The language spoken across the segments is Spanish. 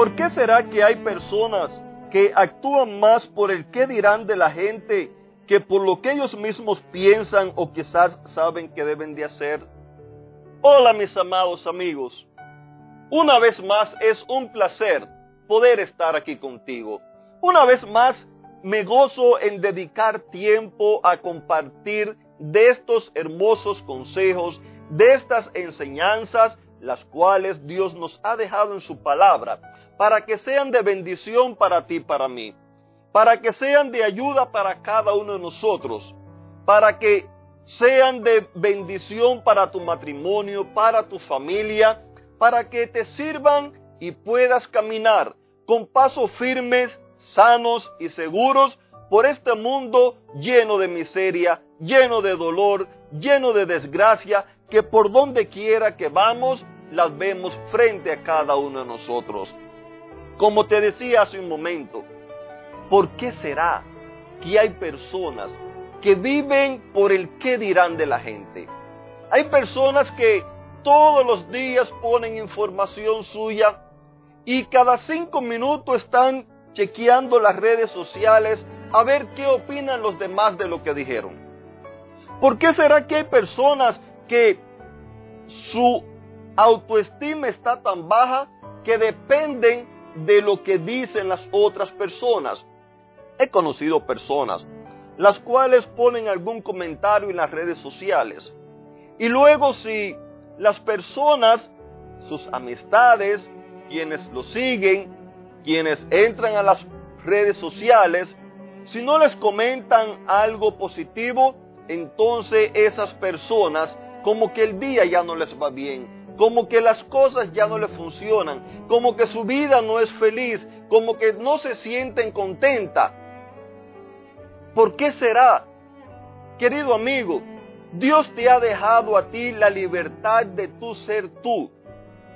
¿Por qué será que hay personas que actúan más por el qué dirán de la gente que por lo que ellos mismos piensan o quizás saben que deben de hacer? Hola mis amados amigos, una vez más es un placer poder estar aquí contigo. Una vez más me gozo en dedicar tiempo a compartir de estos hermosos consejos, de estas enseñanzas, las cuales Dios nos ha dejado en su palabra para que sean de bendición para ti y para mí, para que sean de ayuda para cada uno de nosotros, para que sean de bendición para tu matrimonio, para tu familia, para que te sirvan y puedas caminar con pasos firmes, sanos y seguros por este mundo lleno de miseria, lleno de dolor, lleno de desgracia, que por donde quiera que vamos, las vemos frente a cada uno de nosotros. Como te decía hace un momento, ¿por qué será que hay personas que viven por el qué dirán de la gente? Hay personas que todos los días ponen información suya y cada cinco minutos están chequeando las redes sociales a ver qué opinan los demás de lo que dijeron. ¿Por qué será que hay personas que su autoestima está tan baja que dependen de lo que dicen las otras personas. He conocido personas las cuales ponen algún comentario en las redes sociales y luego si las personas, sus amistades, quienes lo siguen, quienes entran a las redes sociales, si no les comentan algo positivo, entonces esas personas como que el día ya no les va bien, como que las cosas ya no le funcionan, como que su vida no es feliz, como que no se sienten contenta. ¿Por qué será? Querido amigo, Dios te ha dejado a ti la libertad de tú ser tú.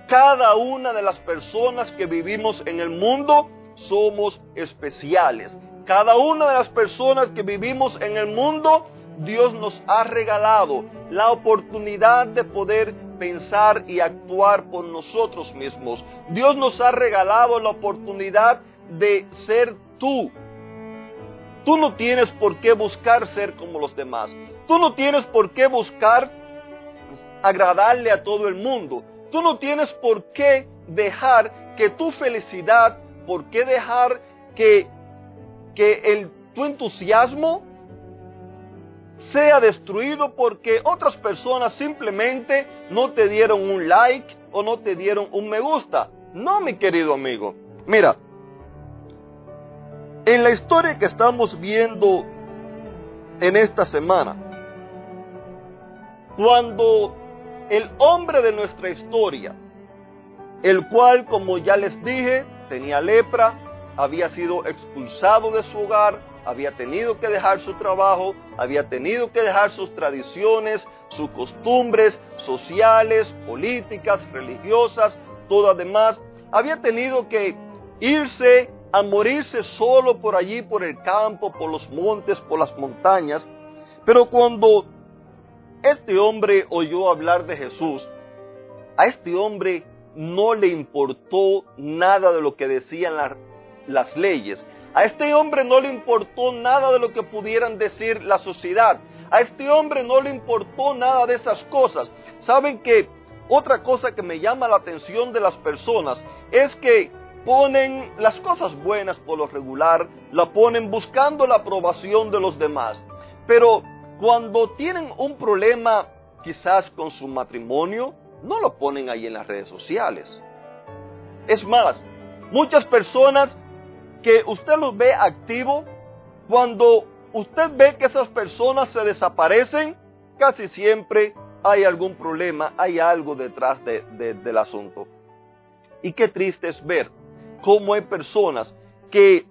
Cada una de las personas que vivimos en el mundo somos especiales. Cada una de las personas que vivimos en el mundo, Dios nos ha regalado la oportunidad de poder pensar y actuar por nosotros mismos. Dios nos ha regalado la oportunidad de ser tú. Tú no tienes por qué buscar ser como los demás. Tú no tienes por qué buscar agradarle a todo el mundo. Tú no tienes por qué dejar que tu felicidad, por qué dejar que, que el, tu entusiasmo sea destruido porque otras personas simplemente no te dieron un like o no te dieron un me gusta. No, mi querido amigo. Mira, en la historia que estamos viendo en esta semana, cuando el hombre de nuestra historia, el cual, como ya les dije, tenía lepra, había sido expulsado de su hogar, había tenido que dejar su trabajo, había tenido que dejar sus tradiciones, sus costumbres sociales, políticas, religiosas, todo además. Había tenido que irse a morirse solo por allí, por el campo, por los montes, por las montañas. Pero cuando este hombre oyó hablar de Jesús, a este hombre no le importó nada de lo que decían las leyes. A este hombre no le importó nada de lo que pudieran decir la sociedad. A este hombre no le importó nada de esas cosas. Saben que otra cosa que me llama la atención de las personas es que ponen las cosas buenas por lo regular, la ponen buscando la aprobación de los demás. Pero cuando tienen un problema quizás con su matrimonio, no lo ponen ahí en las redes sociales. Es más, muchas personas que usted los ve activos, cuando usted ve que esas personas se desaparecen, casi siempre hay algún problema, hay algo detrás del asunto. Y qué triste es ver cómo hay personas que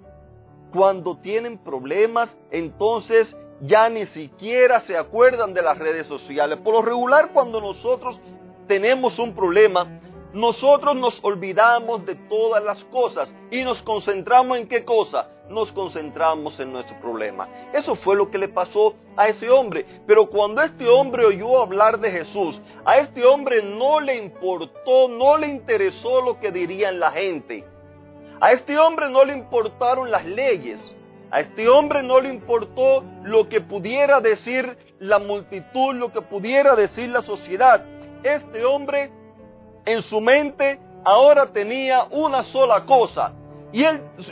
cuando tienen problemas, entonces ya ni siquiera se acuerdan de las redes sociales. Por lo regular, cuando nosotros tenemos un problema, nosotros nos olvidamos de todas las cosas y nos concentramos en qué cosa? Nos concentramos en nuestro problema. Eso fue lo que le pasó a ese hombre. Pero cuando este hombre oyó hablar de Jesús, a este hombre no le importó, no le interesó lo que dirían la gente. A este hombre no le importaron las leyes. A este hombre no le importó lo que pudiera decir la multitud, lo que pudiera decir la sociedad. Este hombre en su mente ahora tenía una sola cosa. Y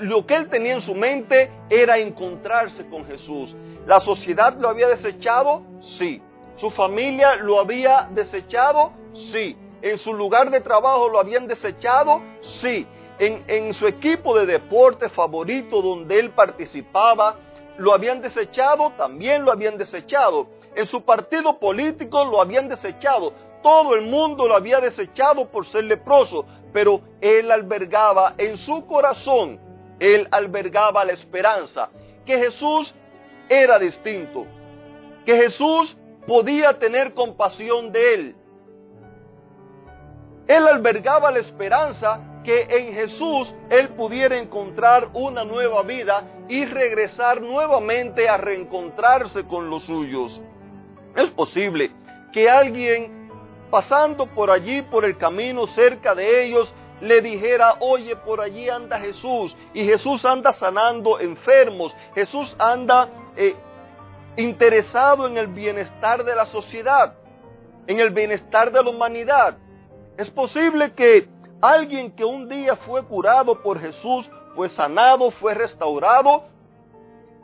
lo que él tenía en su mente era encontrarse con Jesús. ¿La sociedad lo había desechado? Sí. ¿Su familia lo había desechado? Sí. ¿En su lugar de trabajo lo habían desechado? Sí. En, en su equipo de deporte favorito donde él participaba, lo habían desechado, también lo habían desechado. En su partido político lo habían desechado. Todo el mundo lo había desechado por ser leproso, pero él albergaba en su corazón, él albergaba la esperanza que Jesús era distinto, que Jesús podía tener compasión de él. Él albergaba la esperanza que en Jesús él pudiera encontrar una nueva vida y regresar nuevamente a reencontrarse con los suyos. Es posible que alguien pasando por allí, por el camino cerca de ellos, le dijera, oye, por allí anda Jesús, y Jesús anda sanando enfermos, Jesús anda eh, interesado en el bienestar de la sociedad, en el bienestar de la humanidad. Es posible que alguien que un día fue curado por Jesús, fue sanado, fue restaurado,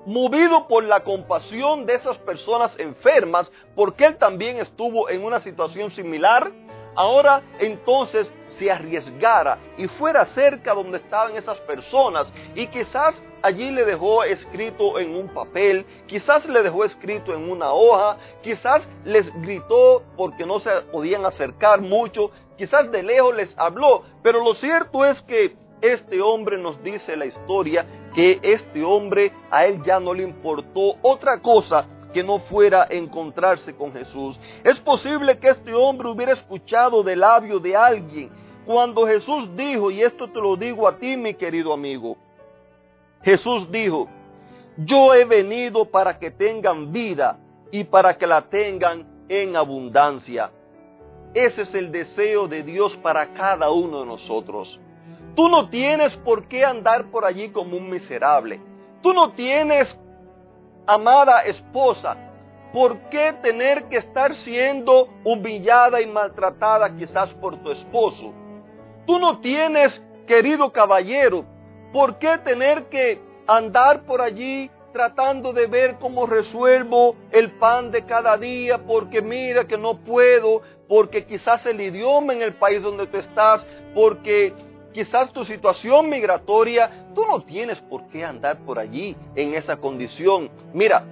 movido por la compasión de esas personas enfermas, porque él también estuvo en una situación similar, ahora entonces se arriesgara y fuera cerca donde estaban esas personas y quizás allí le dejó escrito en un papel, quizás le dejó escrito en una hoja, quizás les gritó porque no se podían acercar mucho, quizás de lejos les habló, pero lo cierto es que este hombre nos dice la historia que este hombre a él ya no le importó otra cosa que no fuera encontrarse con Jesús. Es posible que este hombre hubiera escuchado del labio de alguien cuando Jesús dijo, y esto te lo digo a ti mi querido amigo, Jesús dijo, yo he venido para que tengan vida y para que la tengan en abundancia. Ese es el deseo de Dios para cada uno de nosotros. Tú no tienes por qué andar por allí como un miserable. Tú no tienes, amada esposa, por qué tener que estar siendo humillada y maltratada quizás por tu esposo. Tú no tienes, querido caballero, por qué tener que andar por allí tratando de ver cómo resuelvo el pan de cada día, porque mira que no puedo, porque quizás el idioma en el país donde tú estás, porque quizás tu situación migratoria, tú no tienes por qué andar por allí en esa condición. Mira,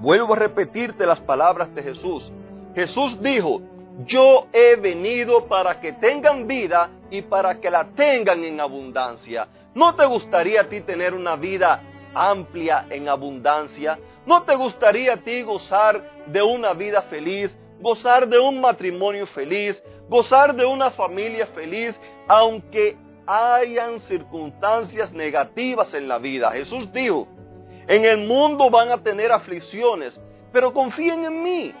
vuelvo a repetirte las palabras de Jesús. Jesús dijo, yo he venido para que tengan vida y para que la tengan en abundancia. ¿No te gustaría a ti tener una vida amplia en abundancia? ¿No te gustaría a ti gozar de una vida feliz, gozar de un matrimonio feliz, gozar de una familia feliz, aunque hayan circunstancias negativas en la vida. Jesús dijo, en el mundo van a tener aflicciones, pero confíen en mí.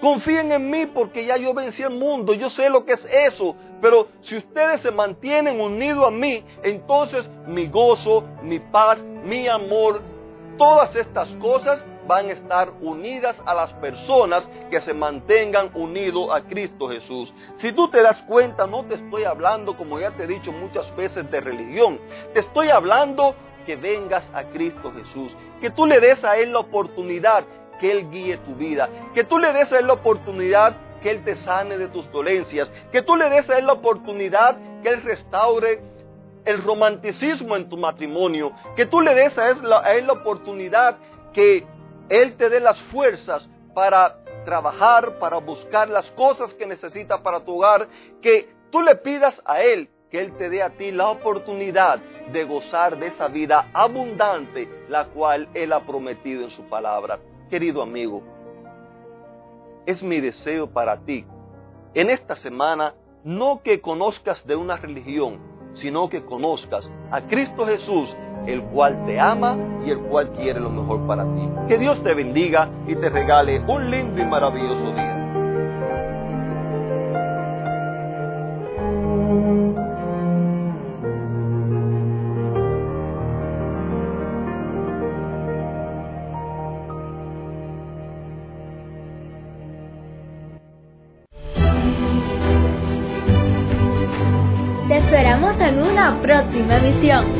Confíen en mí porque ya yo vencí el mundo, yo sé lo que es eso. Pero si ustedes se mantienen unidos a mí, entonces mi gozo, mi paz, mi amor, todas estas cosas van a estar unidas a las personas que se mantengan unidos a Cristo Jesús. Si tú te das cuenta, no te estoy hablando, como ya te he dicho muchas veces, de religión. Te estoy hablando que vengas a Cristo Jesús, que tú le des a Él la oportunidad que Él guíe tu vida, que tú le des a Él la oportunidad que Él te sane de tus dolencias, que tú le des a Él la oportunidad que Él restaure el romanticismo en tu matrimonio, que tú le des a Él la, a él la oportunidad que él te dé las fuerzas para trabajar, para buscar las cosas que necesita para tu hogar, que tú le pidas a Él que Él te dé a ti la oportunidad de gozar de esa vida abundante, la cual Él ha prometido en su palabra. Querido amigo, es mi deseo para ti en esta semana no que conozcas de una religión, sino que conozcas a Cristo Jesús, el cual te ama y el cual quiere lo mejor para ti. Que Dios te bendiga y te regale un lindo y maravilloso día. Te esperamos en una próxima emisión.